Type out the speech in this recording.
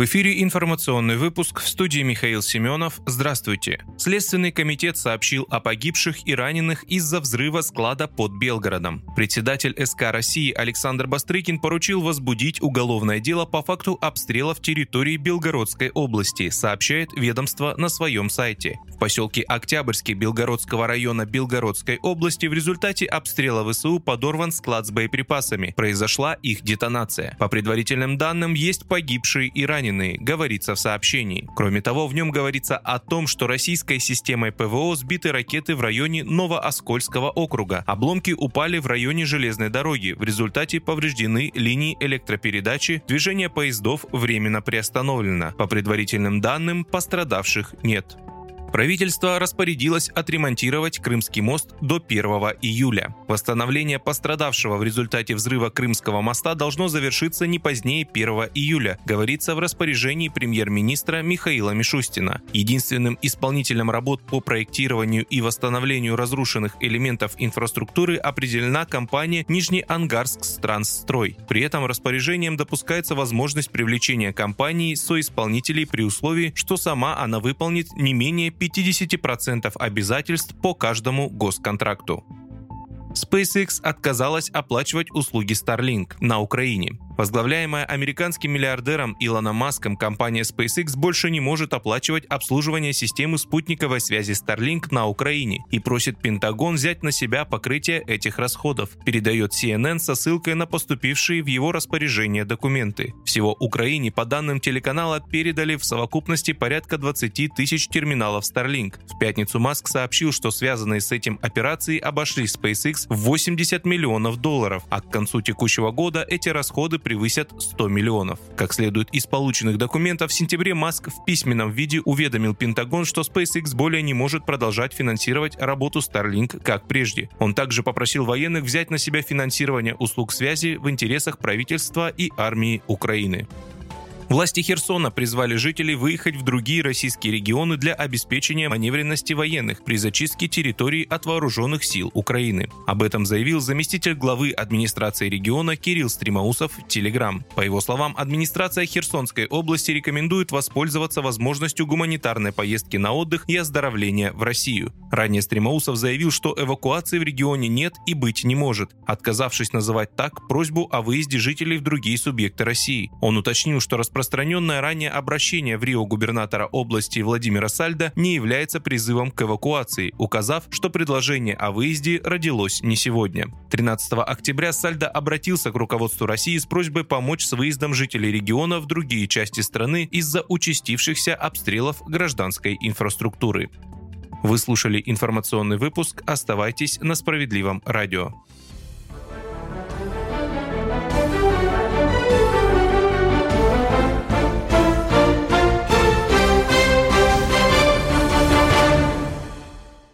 В эфире информационный выпуск в студии Михаил Семенов. Здравствуйте. Следственный комитет сообщил о погибших и раненых из-за взрыва склада под Белгородом. Председатель СК России Александр Бастрыкин поручил возбудить уголовное дело по факту обстрелов территории Белгородской области, сообщает ведомство на своем сайте. В поселке Октябрьский Белгородского района Белгородской области в результате обстрела ВСУ подорван склад с боеприпасами. Произошла их детонация. По предварительным данным, есть погибшие и раненые раненые, говорится в сообщении. Кроме того, в нем говорится о том, что российской системой ПВО сбиты ракеты в районе Новооскольского округа. Обломки упали в районе железной дороги. В результате повреждены линии электропередачи, движение поездов временно приостановлено. По предварительным данным, пострадавших нет. Правительство распорядилось отремонтировать Крымский мост до 1 июля. Восстановление пострадавшего в результате взрыва Крымского моста должно завершиться не позднее 1 июля, говорится в распоряжении премьер-министра Михаила Мишустина. Единственным исполнителем работ по проектированию и восстановлению разрушенных элементов инфраструктуры определена компания Нижнеангарск Странсстрой. При этом распоряжением допускается возможность привлечения компании соисполнителей при условии, что сама она выполнит не менее 50% обязательств по каждому госконтракту. SpaceX отказалась оплачивать услуги Starlink на Украине. Возглавляемая американским миллиардером Илоном Маском компания SpaceX больше не может оплачивать обслуживание системы спутниковой связи Starlink на Украине и просит Пентагон взять на себя покрытие этих расходов, передает CNN со ссылкой на поступившие в его распоряжение документы. Всего Украине, по данным телеканала, передали в совокупности порядка 20 тысяч терминалов Starlink. В пятницу Маск сообщил, что связанные с этим операции обошли SpaceX в 80 миллионов долларов, а к концу текущего года эти расходы превысят 100 миллионов. Как следует из полученных документов, в сентябре Маск в письменном виде уведомил Пентагон, что SpaceX более не может продолжать финансировать работу Starlink как прежде. Он также попросил военных взять на себя финансирование услуг связи в интересах правительства и армии Украины. Власти Херсона призвали жителей выехать в другие российские регионы для обеспечения маневренности военных при зачистке территорий от вооруженных сил Украины. Об этом заявил заместитель главы администрации региона Кирилл Стримаусов в Телеграм. По его словам, администрация Херсонской области рекомендует воспользоваться возможностью гуманитарной поездки на отдых и оздоровления в Россию. Ранее Стримаусов заявил, что эвакуации в регионе нет и быть не может, отказавшись называть так просьбу о выезде жителей в другие субъекты России. Он уточнил, что распространение распространенное ранее обращение в Рио губернатора области Владимира Сальда не является призывом к эвакуации, указав, что предложение о выезде родилось не сегодня. 13 октября Сальда обратился к руководству России с просьбой помочь с выездом жителей региона в другие части страны из-за участившихся обстрелов гражданской инфраструктуры. Вы слушали информационный выпуск. Оставайтесь на справедливом радио.